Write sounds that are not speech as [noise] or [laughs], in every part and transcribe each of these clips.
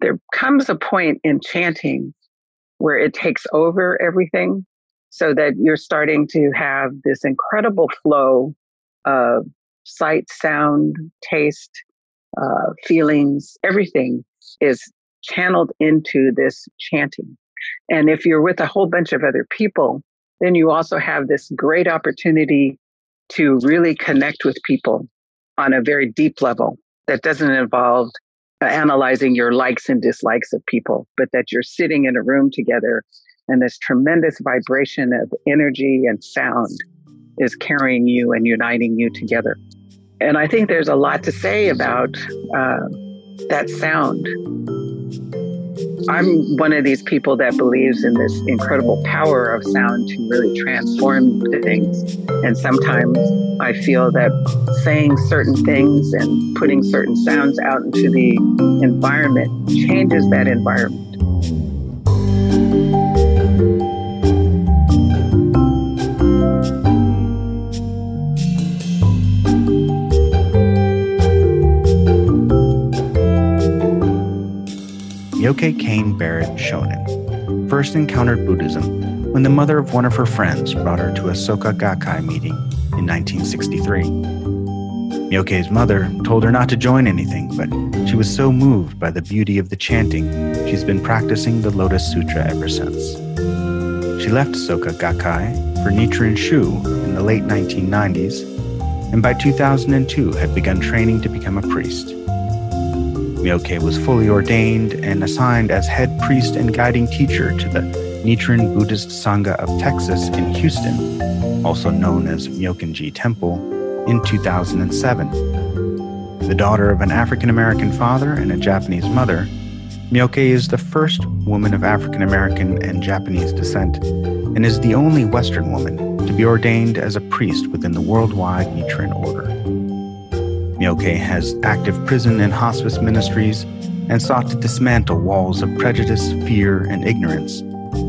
there comes a point in chanting where it takes over everything so that you're starting to have this incredible flow of sight, sound, taste, uh, feelings, everything is channeled into this chanting. And if you're with a whole bunch of other people, then you also have this great opportunity to really connect with people on a very deep level that doesn't involve analyzing your likes and dislikes of people, but that you're sitting in a room together and this tremendous vibration of energy and sound is carrying you and uniting you together. And I think there's a lot to say about uh, that sound. I'm one of these people that believes in this incredible power of sound to really transform things. And sometimes I feel that saying certain things and putting certain sounds out into the environment changes that environment. Myokei Kane Barrett Shonin first encountered Buddhism when the mother of one of her friends brought her to a Soka Gakkai meeting in 1963. Myokei's mother told her not to join anything, but she was so moved by the beauty of the chanting, she's been practicing the Lotus Sutra ever since. She left Soka Gakkai for Nichiren Shu in the late 1990s, and by 2002 had begun training to become a priest. Myokei was fully ordained and assigned as head priest and guiding teacher to the Nichiren Buddhist Sangha of Texas in Houston, also known as Myokenji Temple, in 2007. The daughter of an African American father and a Japanese mother, Myokei is the first woman of African American and Japanese descent and is the only Western woman to be ordained as a priest within the worldwide Nichiren order. Myokei has active prison and hospice ministries and sought to dismantle walls of prejudice, fear, and ignorance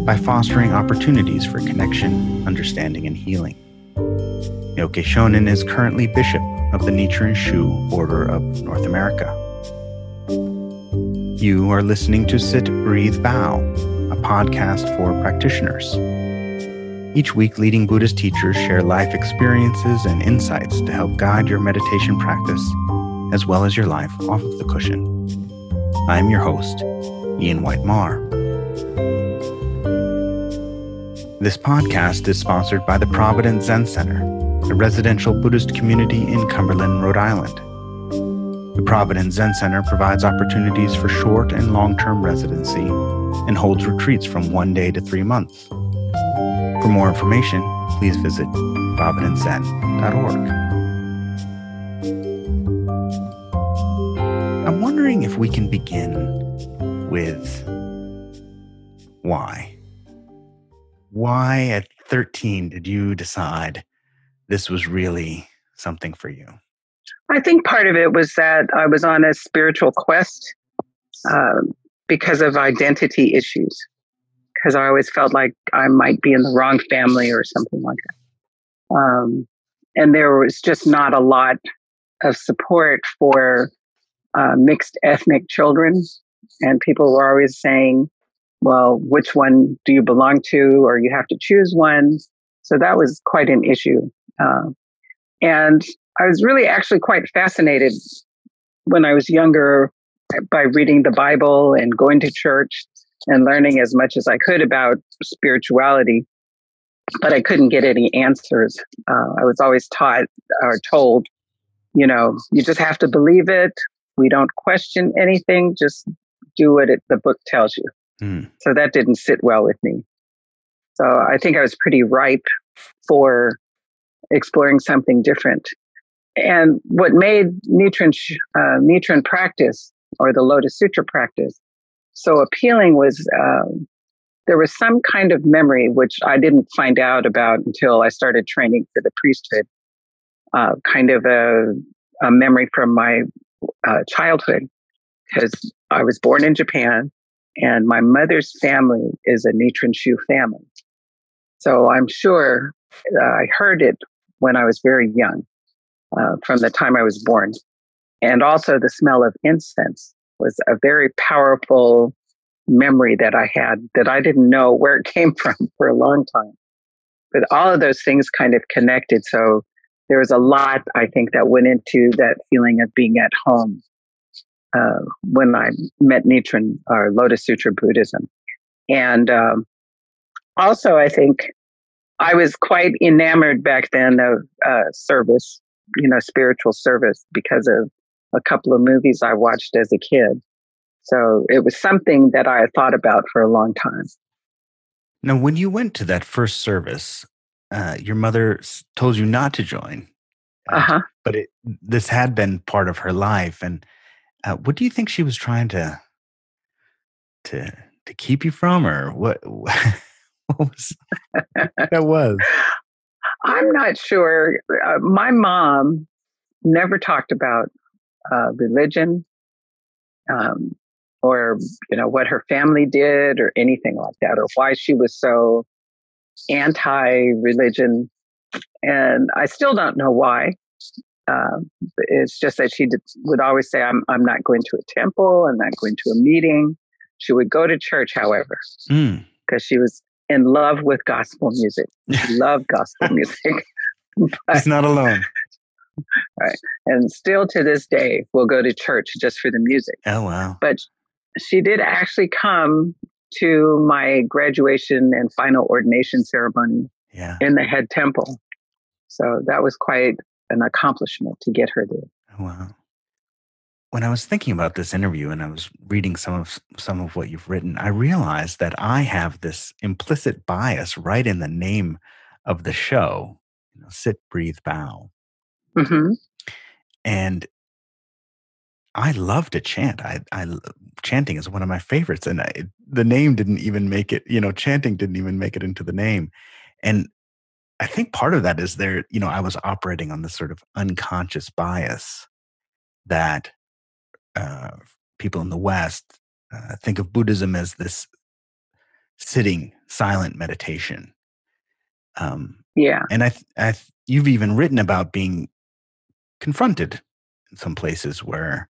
by fostering opportunities for connection, understanding, and healing. Myokei Shonin is currently Bishop of the Nichiren Shu Order of North America. You are listening to Sit, Breathe, Bow, a podcast for practitioners. Each week, leading Buddhist teachers share life experiences and insights to help guide your meditation practice, as well as your life off of the cushion. I am your host, Ian White Marr. This podcast is sponsored by the Providence Zen Center, a residential Buddhist community in Cumberland, Rhode Island. The Providence Zen Center provides opportunities for short and long term residency and holds retreats from one day to three months. For more information, please visit providencezen.org. I'm wondering if we can begin with why. Why at 13 did you decide this was really something for you? I think part of it was that I was on a spiritual quest um, because of identity issues because I always felt like I might be in the wrong family or something like that. Um, and there was just not a lot of support for uh, mixed ethnic children. And people were always saying, well, which one do you belong to? Or you have to choose one. So that was quite an issue. Uh, and I was really actually quite fascinated when I was younger by reading the Bible and going to church and learning as much as I could about spirituality, but I couldn't get any answers. Uh, I was always taught or told, you know, you just have to believe it. We don't question anything, just do what it, the book tells you. Mm. So that didn't sit well with me. So I think I was pretty ripe for exploring something different. And what made Nichiren, uh, Nichiren practice or the Lotus Sutra practice so appealing was um, there was some kind of memory which I didn't find out about until I started training for the priesthood. Uh, kind of a, a, memory from my uh, childhood because I was born in Japan and my mother's family is a Nichiren Shu family. So I'm sure uh, I heard it when I was very young, uh, from the time I was born. And also the smell of incense was a very powerful memory that I had that I didn't know where it [laughs] came from for a long time. But all of those things kind of connected. So there was a lot, I think, that went into that feeling of being at home uh, when I met Nichiren or Lotus Sutra Buddhism. And um, also, I think I was quite enamored back then of uh, service, you know, spiritual service because of a couple of movies I watched as a kid. So it was something that I had thought about for a long time. Now, when you went to that first service, uh, your mother told you not to join. Uh-huh. But it, this had been part of her life. And uh, what do you think she was trying to to to keep you from, or what? [laughs] what was that was? [laughs] I'm not sure. Uh, my mom never talked about uh, religion, um, or you know what her family did, or anything like that, or why she was so anti-religion. And I still don't know why. Uh, it's just that she did, would always say, I'm, I'm not going to a temple, I'm not going to a meeting. She would go to church, however, because mm. she was in love with gospel music. She loved gospel [laughs] music. but, He's not alone. Right. And still to this day, we'll go to church just for the music. Oh, wow. But she did actually come to my graduation and final ordination ceremony yeah. in the head temple. So that was quite an accomplishment to get her there. Oh, wow. When I was thinking about this interview and I was reading some of some of what you've written, I realized that I have this implicit bias right in the name of the show. You know, sit, breathe, bow. Mm-hmm. And I love to chant. I, I chanting is one of my favorites, and I, the name didn't even make it. You know, chanting didn't even make it into the name, and I think part of that is there, you know, I was operating on this sort of unconscious bias that uh, people in the West uh, think of Buddhism as this sitting silent meditation. Um, yeah, and I, I, you've even written about being confronted in some places where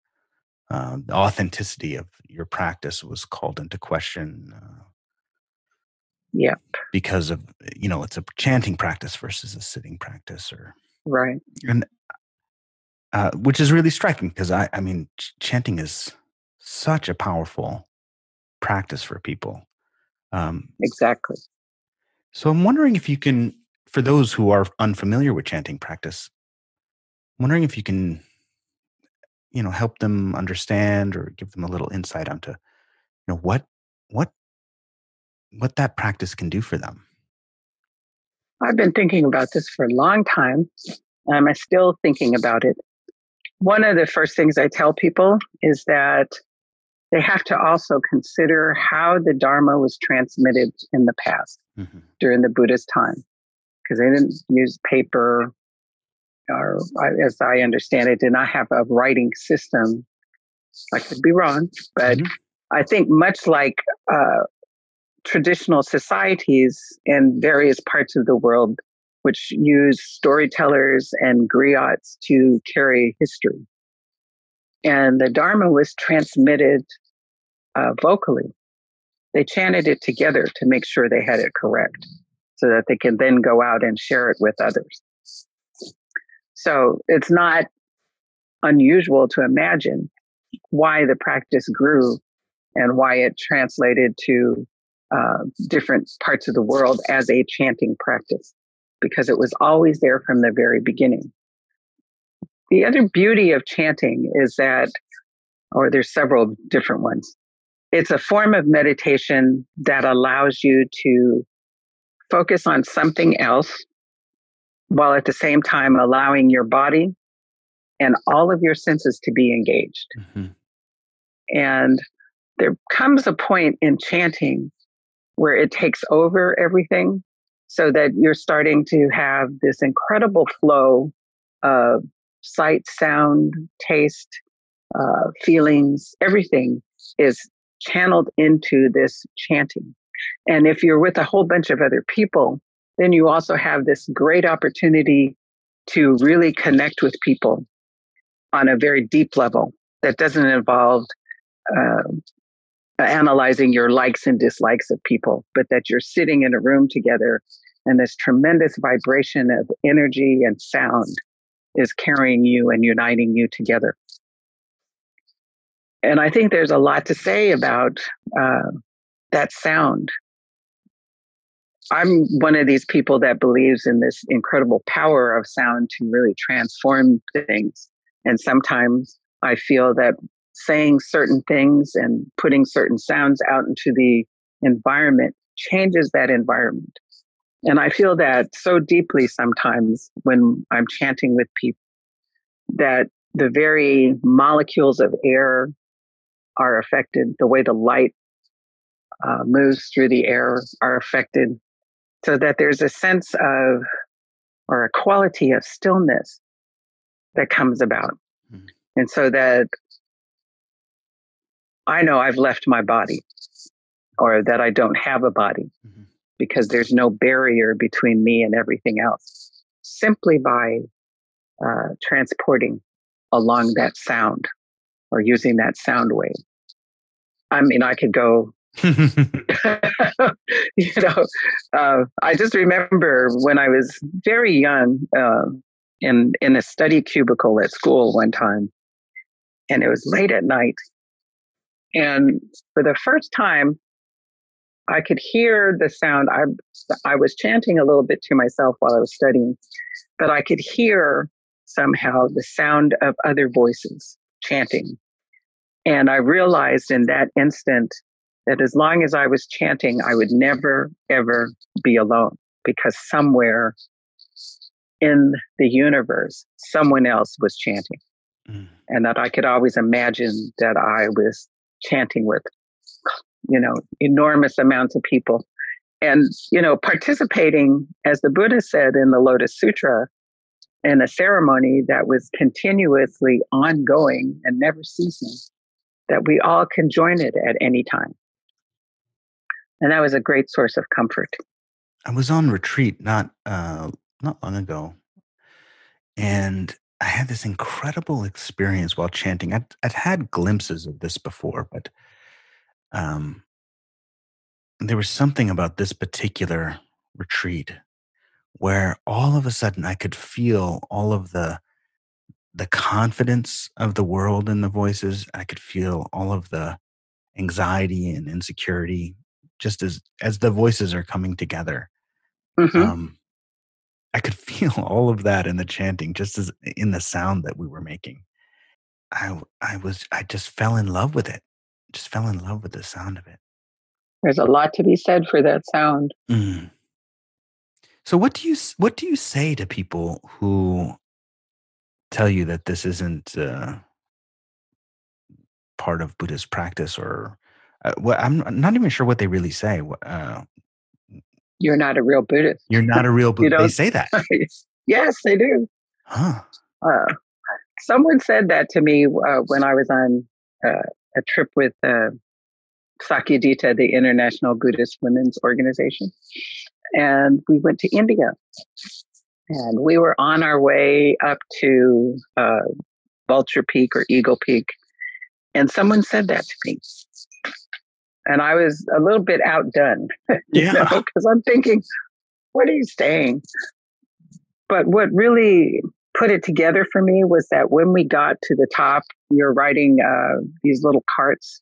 uh, the authenticity of your practice was called into question. Uh, Yep. Because of you know, it's a chanting practice versus a sitting practice, or right. And uh, which is really striking because I, I mean, ch- chanting is such a powerful practice for people. Um, exactly. So I'm wondering if you can, for those who are unfamiliar with chanting practice, wondering if you can, you know, help them understand or give them a little insight onto, you know, what what what that practice can do for them. I've been thinking about this for a long time, and I'm still thinking about it. One of the first things I tell people is that they have to also consider how the Dharma was transmitted in the past mm-hmm. during the Buddhist time, because they didn't use paper, or as I understand it, did not have a writing system. I could be wrong, but mm-hmm. I think much like uh, traditional societies in various parts of the world which use storytellers and griots to carry history. And the Dharma was transmitted uh, vocally. They chanted it together to make sure they had it correct so that they can then go out and share it with others. So it's not unusual to imagine why the practice grew and why it translated to uh, different parts of the world as a chanting practice because it was always there from the very beginning. The other beauty of chanting is that, or there's several different ones. It's a form of meditation that allows you to focus on something else while at the same time allowing your body and all of your senses to be engaged. Mm-hmm. And there comes a point in chanting where it takes over everything so that you're starting to have this incredible flow of sight, sound, taste, uh, feelings, everything is channeled into this chanting. And if you're with a whole bunch of other people, then you also have this great opportunity to really connect with people on a very deep level that doesn't involve uh, analyzing your likes and dislikes of people, but that you're sitting in a room together and this tremendous vibration of energy and sound is carrying you and uniting you together. And I think there's a lot to say about uh, that sound. I'm one of these people that believes in this incredible power of sound to really transform things. And sometimes I feel that saying certain things and putting certain sounds out into the environment changes that environment. And I feel that so deeply sometimes when I'm chanting with people that the very molecules of air are affected, the way the light uh, moves through the air are affected, so that there's a sense of or a quality of stillness that comes about. Mm-hmm. And so that I know I've left my body or that I don't have a body mm-hmm. because there's no barrier between me and everything else simply by uh, transporting along that sound or using that sound wave. I mean, I could go. [laughs] [laughs] you know, uh, I just remember when I was very young uh, in in a study cubicle at school one time, and it was late at night, and for the first time, I could hear the sound. I, I was chanting a little bit to myself while I was studying, but I could hear somehow the sound of other voices chanting. And I realized in that instant that as long as I was chanting, I would never, ever be alone because somewhere in the universe, someone else was chanting. Mm. And that I could always imagine that I was chanting with, you know, enormous amounts of people. And, you know, participating, as the Buddha said in the Lotus Sutra, in a ceremony that was continuously ongoing and never ceasing, that we all can join it at any time. And that was a great source of comfort. I was on retreat not uh, not long ago, and I had this incredible experience while chanting. I'd, I'd had glimpses of this before, but um, there was something about this particular retreat where all of a sudden I could feel all of the the confidence of the world in the voices. I could feel all of the anxiety and insecurity just as as the voices are coming together. Mm-hmm. Um, I could [laughs] feel all of that in the chanting, just as in the sound that we were making. I I was I just fell in love with it. Just fell in love with the sound of it. There's a lot to be said for that sound. Mm. So what do you what do you say to people who tell you that this isn't uh, part of Buddhist practice or uh, well, I'm not even sure what they really say. Uh, you're not a real Buddhist. You're not a real [laughs] Buddhist. they say that. [laughs] yes, they do. Huh. Uh, someone said that to me uh, when I was on uh, a trip with uh, Sakyadhita, the International Buddhist Women's Organization. And we went to India. And we were on our way up to uh, Vulture Peak or Eagle Peak. And someone said that to me and I was a little bit outdone. [laughs] Yeah. Because I'm thinking, what are you saying? But what really put it together for me was that when we got to the top, you're riding uh, these little carts.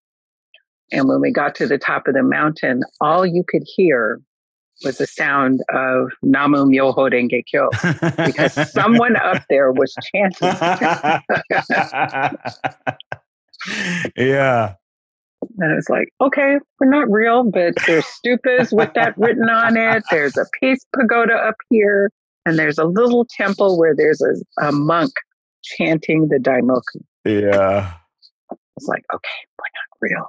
And when we got to the top of the mountain, all you could hear was the sound of Namu Myoho Renge Kyo because someone up [laughs] there was chanting. [laughs] yeah. And it's like, okay, we're not real, but there's stupas with that written on it. There's a peace pagoda up here, and there's a little temple where there's a, a monk chanting the Daimoku. Yeah. It's like, okay, we're not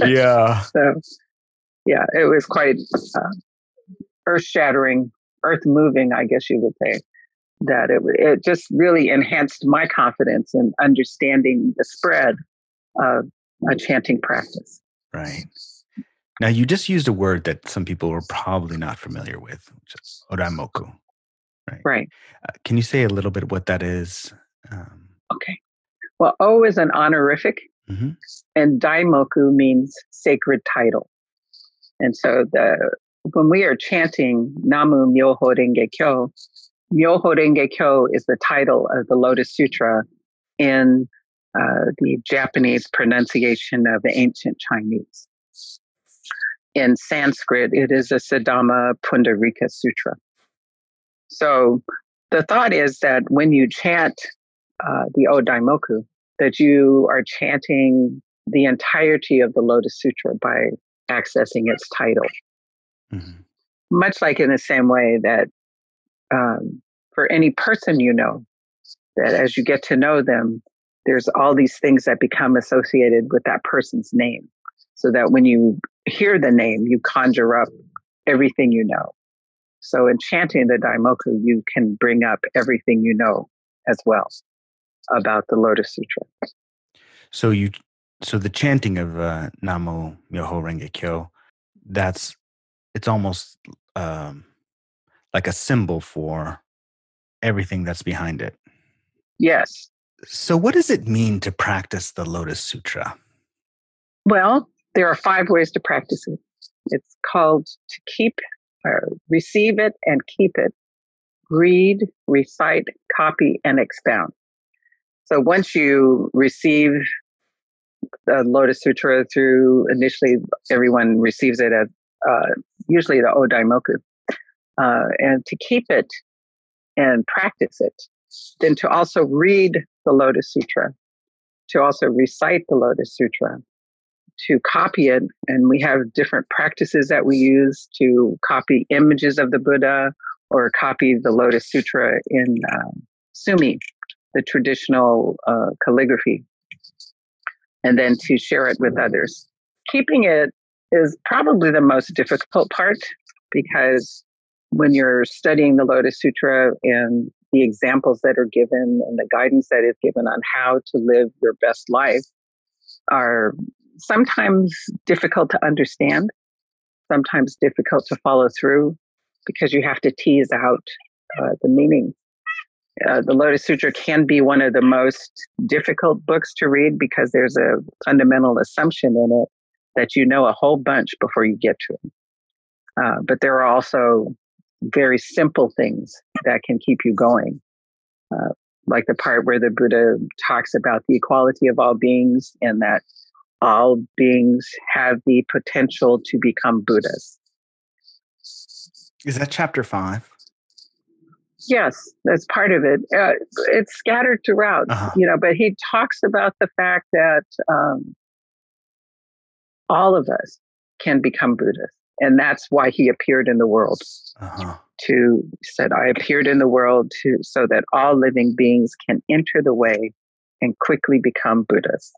real. [laughs] yeah. So, yeah, it was quite uh, earth shattering, earth moving, I guess you would say. That it, it just really enhanced my confidence in understanding the spread of a chanting practice. Right. Now, you just used a word that some people are probably not familiar with, which is O Daimoku. Right. Right. Uh, can you say a little bit what that is? Um, okay. Well, O is an honorific Mm-hmm. And Daimoku means sacred title. And so the when we are chanting Namu Myoho Renge Kyo, Myoho Renge Kyo is the title of the Lotus Sutra in uh, the Japanese pronunciation of ancient Chinese. In Sanskrit, it is a Saddharma Pundarika Sutra. So the thought is that when you chant uh, the O Daimoku, that you are chanting the entirety of the Lotus Sutra by accessing its title. Mm-hmm. Much like in the same way that um, for any person you know, that as you get to know them, there's all these things that become associated with that person's name. So that when you hear the name, you conjure up everything you know. So in chanting the Daimoku, you can bring up everything you know as well about the Lotus Sutra. So you, so the chanting of uh, Namo Myoho Renge Kyo, that's it's almost um, like a symbol for everything that's behind it. Yes. So, what does it mean to practice the Lotus Sutra? Well, there are five ways to practice it. It's called to keep, uh, receive it and keep it, read, recite, copy, and expound. So once you receive the Lotus Sutra through initially everyone receives it as uh, usually the O Daimoku, uh, and to keep it and practice it, then to also read the Lotus Sutra, to also recite the Lotus Sutra, to copy it. And we have different practices that we use to copy images of the Buddha or copy the Lotus Sutra in um, Sumi, the traditional uh, calligraphy, and then to share it with others. Keeping it is probably the most difficult part because when you're studying the Lotus Sutra and the examples that are given and the guidance that is given on how to live your best life are sometimes difficult to understand, sometimes difficult to follow through because you have to tease out uh, the meaning. Uh, the Lotus Sutra can be one of the most difficult books to read because there's a fundamental assumption in it that you know a whole bunch before you get to it. Uh, but there are also very simple things that can keep you going. Uh, like the part where the Buddha talks about the equality of all beings and that all beings have the potential to become Buddhas. Is that chapter five? Yes, that's part of it. Uh, it's scattered throughout, uh-huh. you know, but he talks about the fact that um, all of us can become Buddhists and that's why he appeared in the world uh-huh. to said i appeared in the world to so that all living beings can enter the way and quickly become buddhists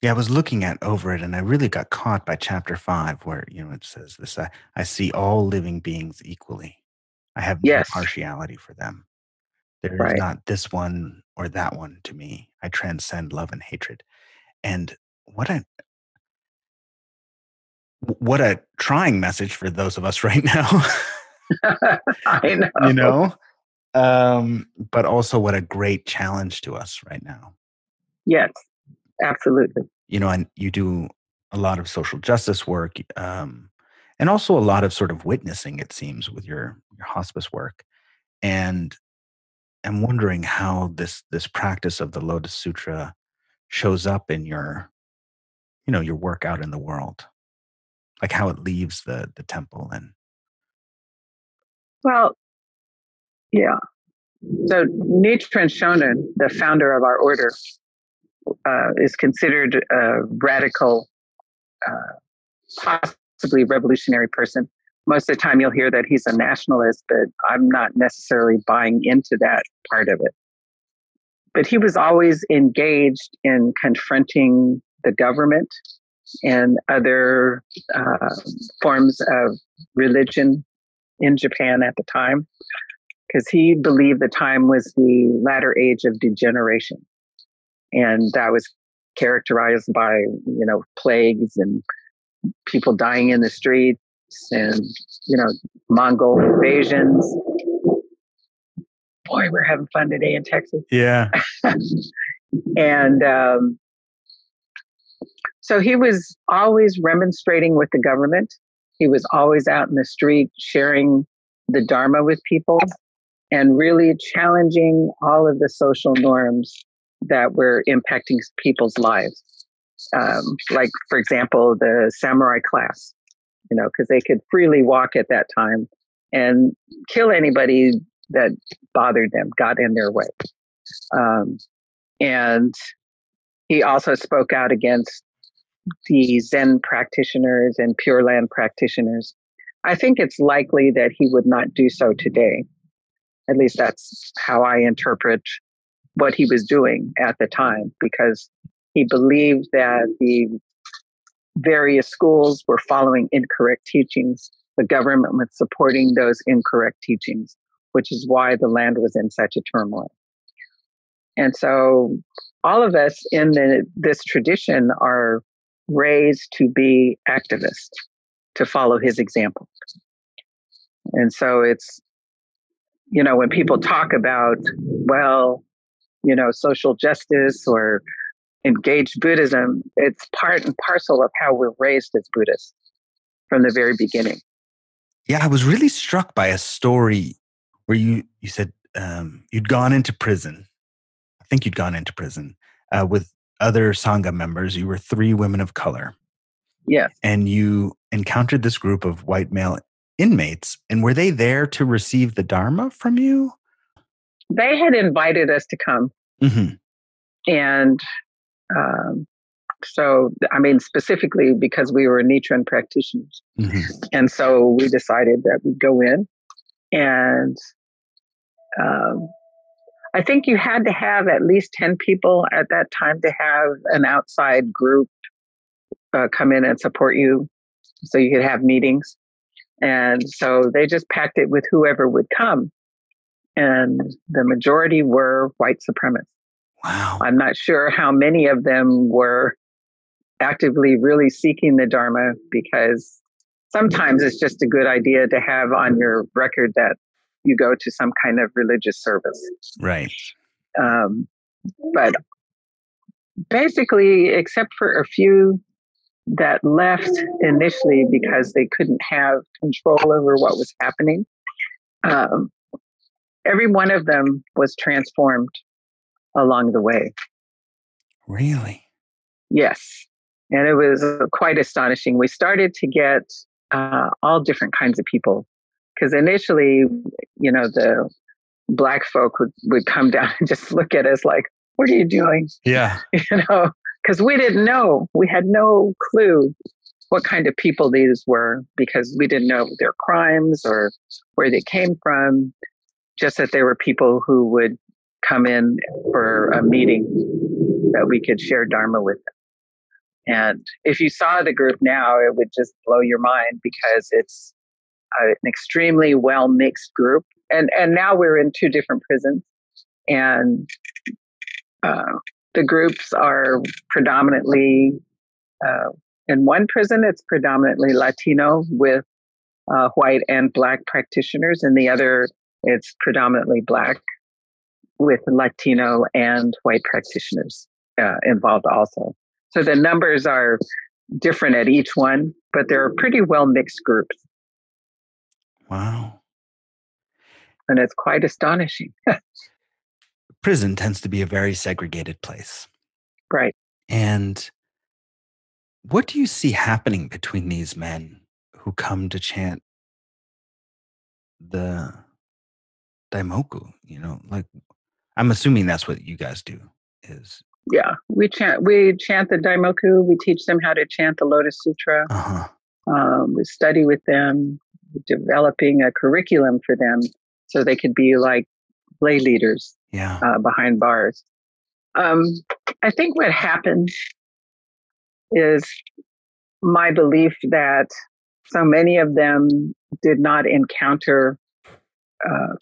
yeah i was looking at over it and i really got caught by chapter five where you know it says this i, I see all living beings equally i have no yes. partiality for them there is right. not this one or that one to me i transcend love and hatred and what I what a trying message for those of us [laughs] right now. [laughs] I know. You know? Um, but also what a great challenge to us right now. Yes, absolutely. You know, and you do a lot of social justice work, um, and also a lot of sort of witnessing, it seems, with your, your hospice work. And I'm wondering how this this practice of the Lotus Sutra shows up in your, you know, your work out in the world like how it leaves the the temple and well yeah. So nichiren shonin the founder of our order uh, is considered a radical uh, possibly revolutionary person. Most of the time you'll hear that he's a nationalist but i'm not necessarily buying into that part of it. But he was always engaged in confronting the government and other uh, forms of religion in Japan at the time, because he believed the time was the latter age of degeneration. And that was characterized by, you know, plagues and people dying in the streets and, you know, Mongol invasions. Boy, we're having fun today in Texas. Yeah. [laughs] and um, So he was always remonstrating with the government. He was always out in the street sharing the Dharma with people and really challenging all of the social norms that were impacting people's lives. Um, like, for example, the samurai class, you know, because they could freely walk at that time and kill anybody that bothered them, got in their way. Um, and he also spoke out against the Zen practitioners and Pure Land practitioners. I think it's likely that he would not do so today. At least that's how I interpret what he was doing at the time, because he believed that the various schools were following incorrect teachings. The government was supporting those incorrect teachings, which is why the land was in such a turmoil. And so all of us in the, this tradition are raised to be activists, to follow his example. And so it's, you know, when people talk about, well, you know, social justice or engaged Buddhism, it's part and parcel of how we're raised as Buddhists from the very beginning. Yeah, I was really struck by a story where you you said um, you'd gone into prison. I think you'd gone into prison uh, with other sangha members. You were three women of color. Yes, and you encountered this group of white male inmates. And were they there to receive the dharma from you? They had invited us to come, mm-hmm. and um, so, I mean, specifically because we were Nichiren practitioners. Mm-hmm. And so we decided that we'd go in. And um, I think you had to have at least 10 people at that time to have an outside group uh, come in and support you so you could have meetings. And so they just packed it with whoever would come. And the majority were white supremacists. Wow. I'm not sure how many of them were actively really seeking the Dharma because sometimes it's just a good idea to have on your record that you go to some kind of religious service. Right. Um, but basically, except for a few that left initially because they couldn't have control over what was happening, um, every one of them was transformed along the way. Really? Yes. And it was quite astonishing. We started to get uh, all different kinds of people because initially, you know, the black folk would, would come [laughs] down and just look at us like, what are you doing? Yeah. [laughs] You know, because we didn't know. We had no clue what kind of people these were because we didn't know their crimes or where they came from. Just that they were people who would come in for a meeting that we could share Dharma with them. And if you saw the group now, it would just blow your mind because it's an extremely well mixed group. And and now we're in two different prisons, and uh, the groups are predominantly uh, in one prison. It's predominantly Latino with uh, white and black practitioners. In the other, it's predominantly black with Latino and white practitioners uh, involved also. So the numbers are different at each one, but they're pretty well mixed groups. Wow. And it's quite astonishing. [laughs] Prison tends to be a very segregated place. Right. And what do you see happening between these men who come to chant the daimoku? You know, like I'm assuming that's what you guys do. Is yeah, we chant. We chant the Daimoku. We teach them how to chant the Lotus Sutra. Uh-huh. Um, we study with them, developing a curriculum for them so they could be like lay leaders. Yeah. Uh, behind bars. Um, I think what happened is my belief that so many of them did not encounter uh,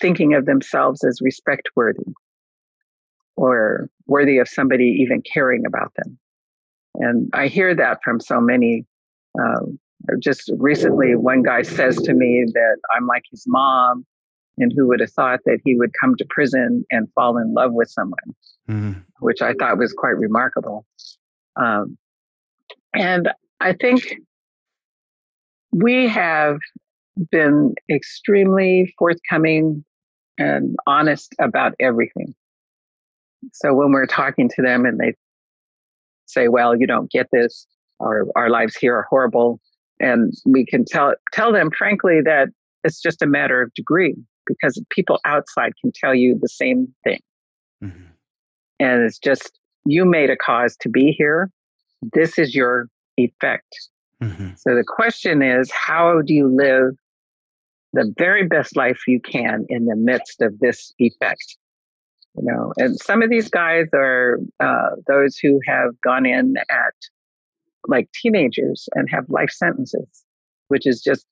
thinking of themselves as respect worthy or worthy of somebody even caring about them. And I hear that from so many. Um, just recently, one guy says to me that I'm like his mom, and who would have thought that he would come to prison and fall in love with someone, mm-hmm. which I thought was quite remarkable. Um, And I think we have been extremely forthcoming and honest about everything. So when we're talking to them and they say, well, you don't get this, or our lives here are horrible, and we can tell tell them frankly that it's just a matter of degree because people outside can tell you the same thing. Mm-hmm. And it's just you made a cause to be here. This is your effect. Mm-hmm. So the question is, how do you live the very best life you can in the midst of this effect? You know, and some of these guys are uh, those who have gone in at like teenagers and have life sentences, which is just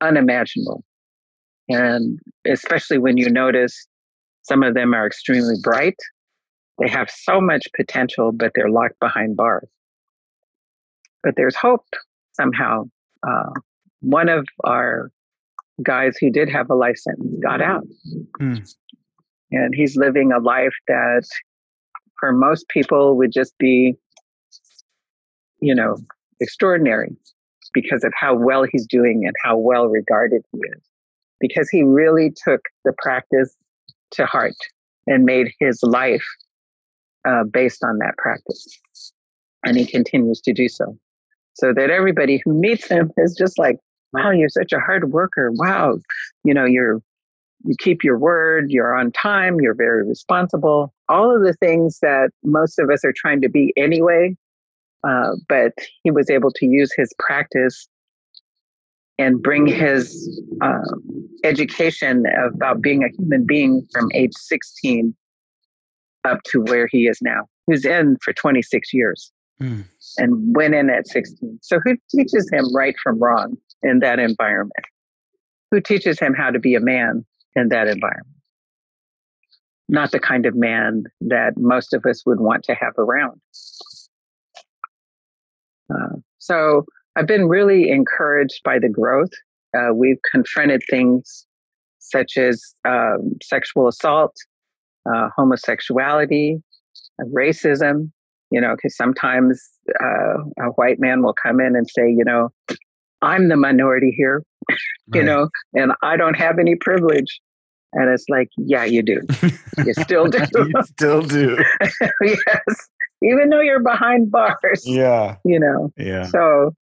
unimaginable. And especially when you notice some of them are extremely bright, they have so much potential, but they're locked behind bars. But there's hope somehow. Uh, one of our guys who did have a life sentence got out. Mm. And he's living a life that for most people would just be, you know, extraordinary because of how well he's doing and how well regarded he is. Because he really took the practice to heart and made his life uh, based on that practice. And he continues to do so. So that everybody who meets him is just like, wow, you're such a hard worker. Wow. You know, you're, you keep your word, you're on time, you're very responsible. All of the things that most of us are trying to be anyway. Uh, but he was able to use his practice and bring his uh, education about being a human being from age 16 up to where he is now. He's in for 26 years mm. and went in at 16. So who teaches him right from wrong in that environment? Who teaches him how to be a man in that environment? Not the kind of man that most of us would want to have around. Uh, so I've been really encouraged by the growth. Uh, we've confronted things such as um, sexual assault, uh, homosexuality, racism, you know, because sometimes uh, a white man will come in and say, you know, I'm the minority here, [laughs] you right. know, and I don't have any privilege. And it's like, yeah, you do. You still [laughs] do. you still do. [laughs] yes. Even though you're behind bars. Yeah. [laughs] You know. Yeah. So,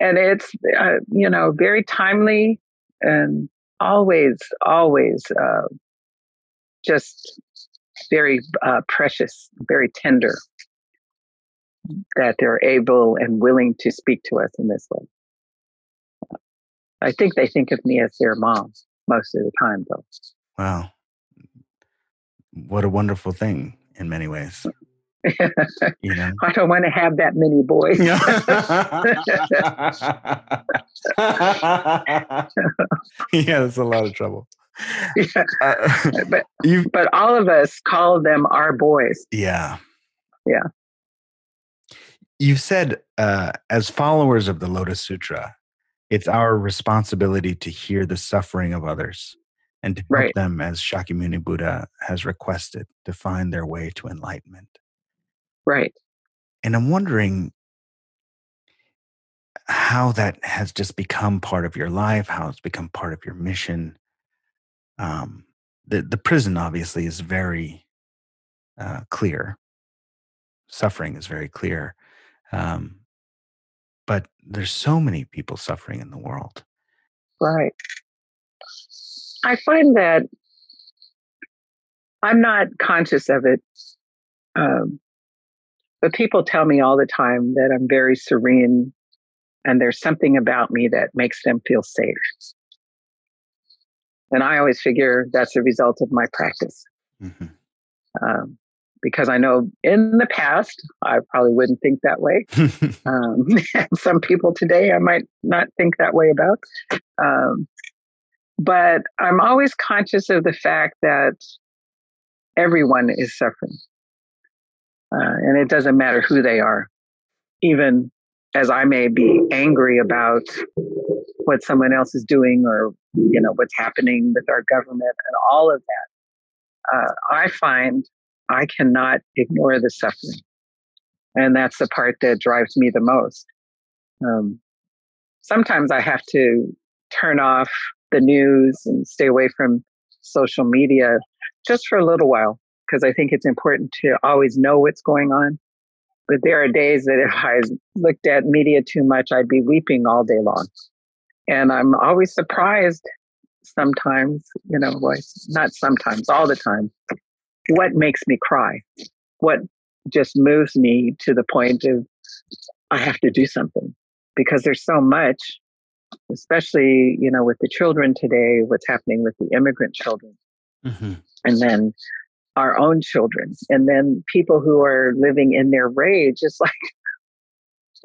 and it's, uh, you know, very timely and always, always uh, just very uh, precious, very tender that they're able and willing to speak to us in this way. I think they think of me as their mom most of the time, though. Wow. What a wonderful thing in many ways. [laughs] you know? I don't want to have that many boys. [laughs] yeah, that's a lot of trouble. Yeah. Uh, but, [laughs] but all of us call them our boys. Yeah. Yeah. You've said, uh, as followers of the Lotus Sutra, it's our responsibility to hear the suffering of others and to help right. them, as Shakyamuni Buddha has requested, to find their way to enlightenment. Right. And I'm wondering how that has just become part of your life, how it's become part of your mission. Um, the the prison obviously is very uh, clear. Suffering is very clear, um, but there's so many people suffering in the world. Right. I find that I'm not conscious of it, um, but people tell me all the time that I'm very serene, and there's something about me that makes them feel safe. And I always figure that's a result of my practice. Mm-hmm. Um, because I know in the past, I probably wouldn't think that way. [laughs] um, [laughs] some people today I might not think that way about. Um, but I'm always conscious of the fact that everyone is suffering. Uh, and it doesn't matter who they are. Even as I may be angry about what someone else is doing or, you know, what's happening with our government and all of that, uh, I find I cannot ignore the suffering. And that's the part that drives me the most. Um, sometimes I have to turn off the news and stay away from social media just for a little while because I think it's important to always know what's going on. But there are days that if I looked at media too much, I'd be weeping all day long. And I'm always surprised sometimes, you know, not sometimes, all the time, what makes me cry? What just moves me to the point of I have to do something because there's so much, especially, you know, with the children today, what's happening with the immigrant children. Mm-hmm. And then our own children. And then people who are living in their rage. It's like,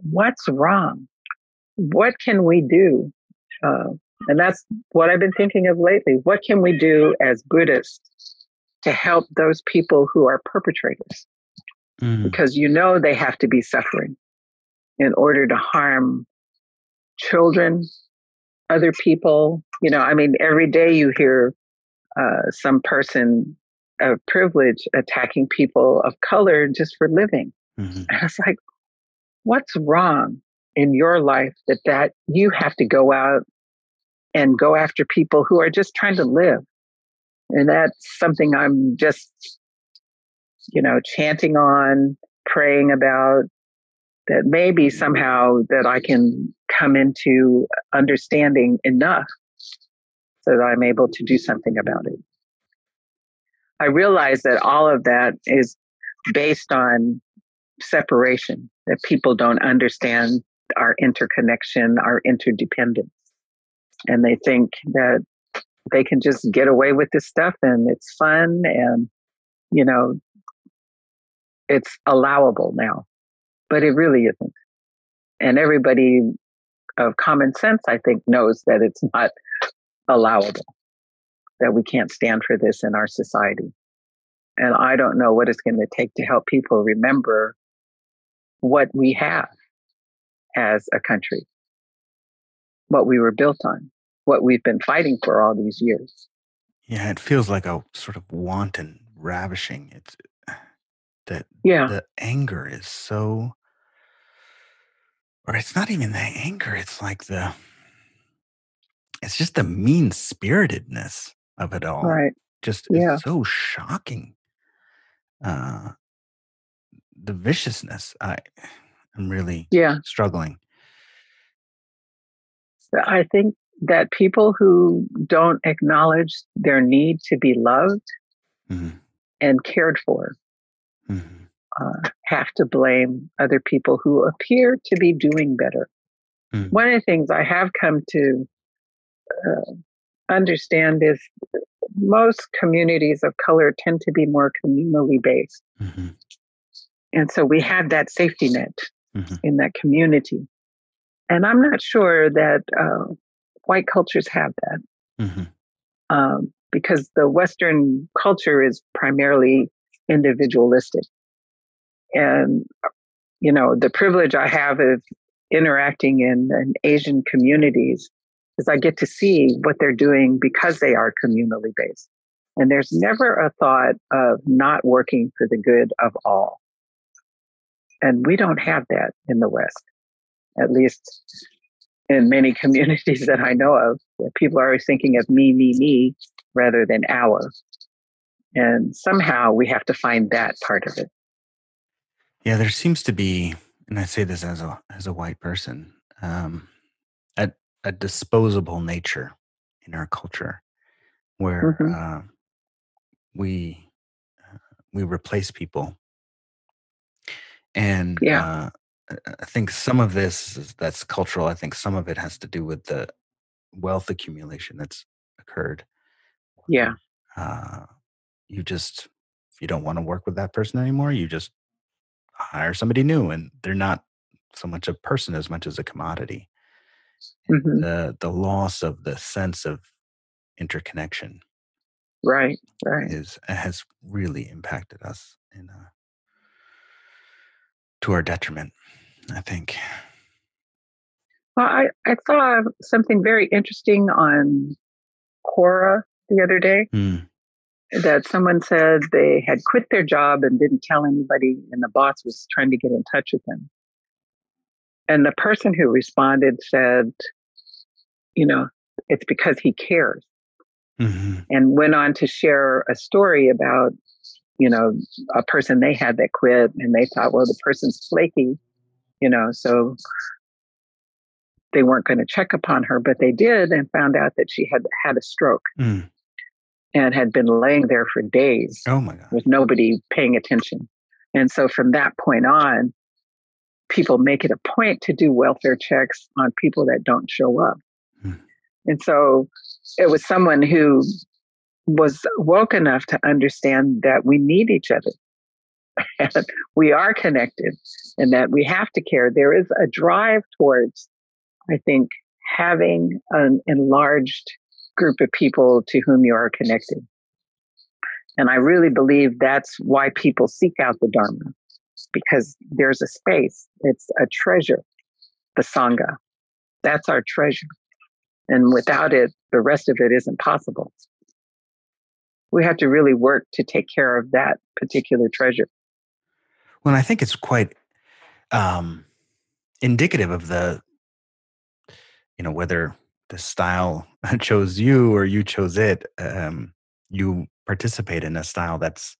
what's wrong? What can we do? Uh, and that's what I've been thinking of lately. What can we do as Buddhists to help those people who are perpetrators? Mm. Because you know they have to be suffering in order to harm children, other people. You know, I mean, every day you hear uh, some person of privilege attacking people of color just for living. Mm-hmm. And it's like, what's wrong in your life that that you have to go out and go after people who are just trying to live? And that's something I'm just, you know, chanting on, praying about, that maybe somehow that I can come into understanding enough so that I'm able to do something about it. I realize that all of that is based on separation, that people don't understand our interconnection, our interdependence. And they think that they can just get away with this stuff and it's fun and, you know, it's allowable now. But it really isn't. And everybody of common sense, I think, knows that it's not allowable that we can't stand for this in our society. And I don't know what it's going to take to help people remember what we have as a country, what we were built on, what we've been fighting for all these years. Yeah, it feels like a sort of wanton ravishing. It's [sighs] that yeah. the anger is so or it's not even the anger, it's like the it's just the mean spiritedness of it all. Right. Just yeah. it's so shocking. Uh the viciousness. I I am really yeah. struggling. I think that people who don't acknowledge their need to be loved mm-hmm. and cared for mm-hmm. uh, have to blame other people who appear to be doing better. Mm-hmm. One of the things I have come to uh, understand is most communities of color tend to be more communally based. Mm-hmm. And so we had that safety net mm-hmm. in that community. And I'm not sure that uh, white cultures have that mm-hmm. um, because the Western culture is primarily individualistic. And, you know, the privilege I have of interacting in, in Asian communities is I get to see what they're doing because they are communally based. And there's never a thought of not working for the good of all. And we don't have that in the West, at least in many [laughs] communities that I know of. People are always thinking of me, me, me rather than our. And somehow we have to find that part of it. Yeah, there seems to be, and I say this as a as a white person, um, a, disposable nature in our culture, where mm-hmm. uh, we uh, we replace people and yeah. uh, I think some of this is, that's cultural. I think some of it has to do with the wealth accumulation that's occurred. Yeah. Uh, you just, if you don't want to work with that person anymore, you just hire somebody new, and they're not so much a person as much as a commodity. Mm-hmm. The the loss of the sense of interconnection, right, right, is has really impacted us in a to our detriment, I think. Well, I, I saw something very interesting on Quora the other day. Mm. that someone said they had quit their job and didn't tell anybody, and the boss was trying to get in touch with them. And the person who responded said, you know, it's because he cares. Mm-hmm. And went on to share a story about, you know, a person they had that quit and they thought, well, the person's flaky, you know, so they weren't going to check upon her, but they did and found out that she had had a stroke mm. and had been laying there for days. Oh my God. With nobody paying attention. And so from that point on, people make it a point to do welfare checks on people that don't show up. Hmm. And so it was someone who was woke enough to understand that we need each other. [laughs] and we are connected and that we have to care. There is a drive towards, I think, having an enlarged group of people to whom you are connected. And I really believe that's why people seek out the Dharma because there's a space. It's a treasure, the Sangha. That's our treasure. And without it, the rest of it isn't possible. We have to really work to take care of that particular treasure. Well, I think it's quite um, indicative of the, you know, whether the style [laughs] chose you or you chose it. Um, you participate in a style that's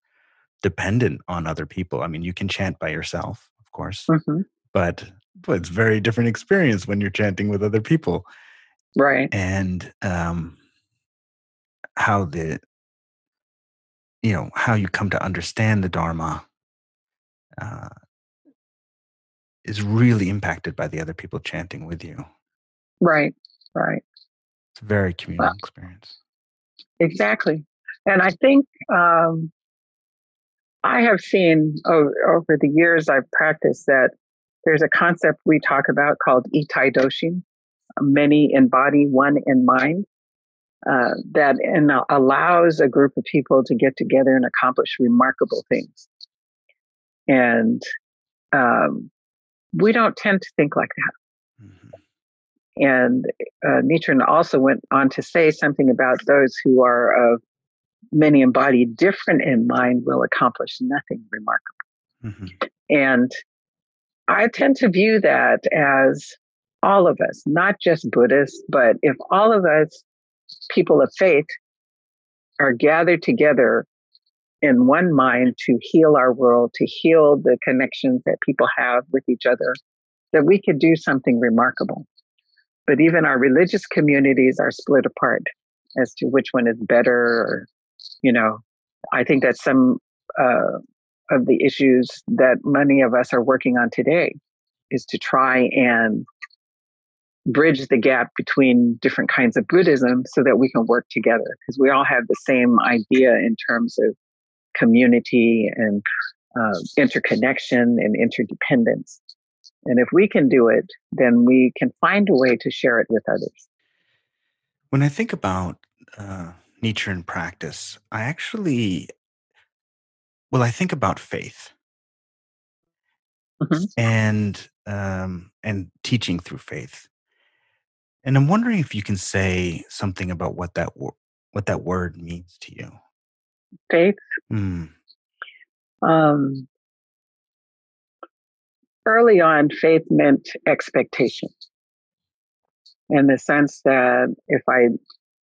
dependent on other people. I mean, you can chant by yourself, of course, mm-hmm. but, but it's very different experience when you're chanting with other people. Right. And um, how the, you know, how you come to understand the Dharma uh, is really impacted by the other people chanting with you. Right. Right. It's a very communal well, experience. Exactly. And I think um, I have seen over, over the years I've practiced that there's a concept we talk about called itai doshin, many in body, one in mind, uh, that and allows a group of people to get together and accomplish remarkable things. And um, we don't tend to think like that. Mm-hmm. And uh, Nichiren also went on to say something about those who are of many embodied different in mind will accomplish nothing remarkable. Mm-hmm. And I tend to view that as all of us, not just Buddhists, but if all of us, people of faith, are gathered together in one mind to heal our world, to heal the connections that people have with each other, that we could do something remarkable. But even our religious communities are split apart as to which one is better or you know, I think that's some uh, of the issues that many of us are working on today is to try and bridge the gap between different kinds of Buddhism so that we can work together because we all have the same idea in terms of community and uh, interconnection and interdependence. And if we can do it, then we can find a way to share it with others. When I think about uh, Nichiren practice, I actually, well, I think about faith mm-hmm. and um, and teaching through faith, and I'm wondering if you can say something about what that what that word means to you. Faith. Mm. Um, early on, faith meant expectation in the sense that if I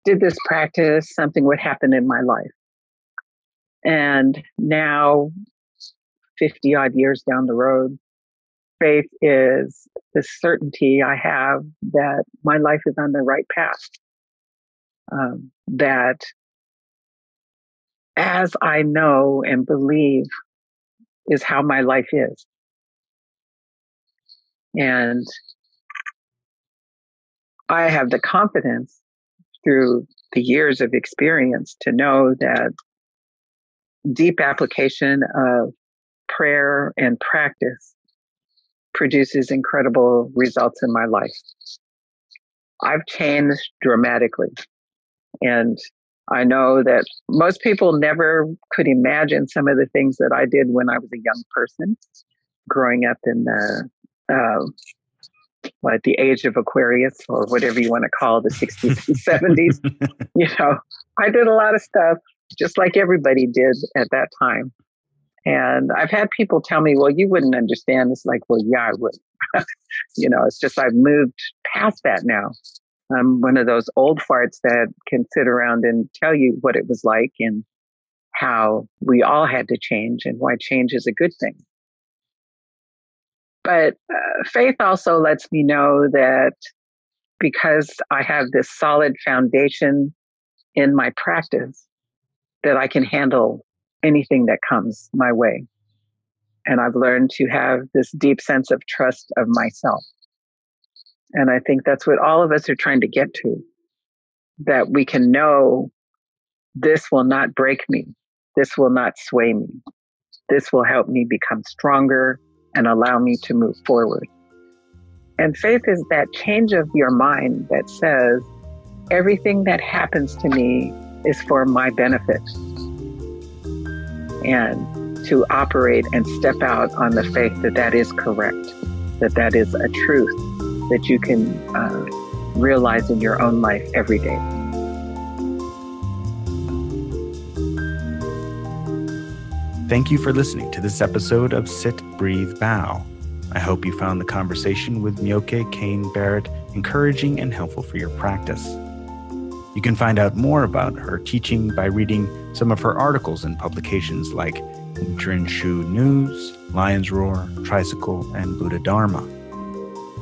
did this practice, something would happen in my life. And now, 50 odd years down the road, faith is the certainty I have that my life is on the right path. Um, that as I know and believe is how my life is. And I have the confidence through the years of experience to know that deep application of prayer and practice produces incredible results in my life. I've changed dramatically. And I know that most people never could imagine some of the things that I did when I was a young person, growing up in the uh, at the age of Aquarius or whatever you want to call the 60s and 70s. [laughs] You know, I did a lot of stuff just like everybody did at that time. And I've had people tell me, well, you wouldn't understand. It's like, well, yeah, I would. [laughs] you know, it's just I've moved past that now. I'm one of those old farts that can sit around and tell you what it was like and how we all had to change and why change is a good thing. But uh, faith also lets me know that because I have this solid foundation in my practice, that I can handle anything that comes my way. And I've learned to have this deep sense of trust of myself. And I think that's what all of us are trying to get to that we can know this will not break me, this will not sway me, this will help me become stronger and allow me to move forward. And faith is that change of your mind that says, everything that happens to me is for my benefit. And to operate and step out on the faith that that is correct, that that is a truth that you can uh, realize in your own life every day. Thank you for listening to this episode of Sit, Breathe, Bow. I hope you found the conversation with Myokei Kane Barrett encouraging and helpful for your practice. You can find out more about her teaching by reading some of her articles in publications like Nichiren Shu News, Lion's Roar, Tricycle, and Buddha Dharma.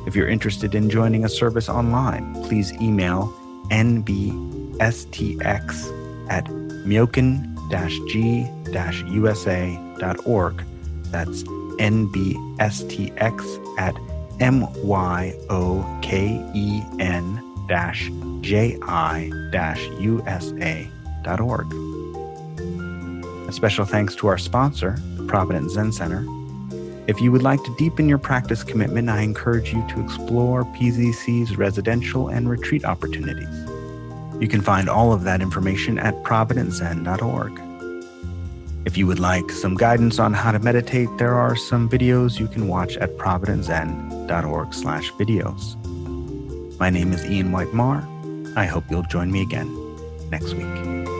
If you're interested in joining a service online, please email nbstx at myoken-ji-usa.org. That's nbstx at m-y-o-k-e-n dash ji-usa.org. A special thanks to our sponsor, the Providence Zen Center. If you would like to deepen your practice commitment, I encourage you to explore PZC's residential and retreat opportunities. You can find all of that information at providencezen.org. If you would like some guidance on how to meditate, there are some videos you can watch at providencezen.org/videos. My name is Ian White Marr. I hope you'll join me again next week.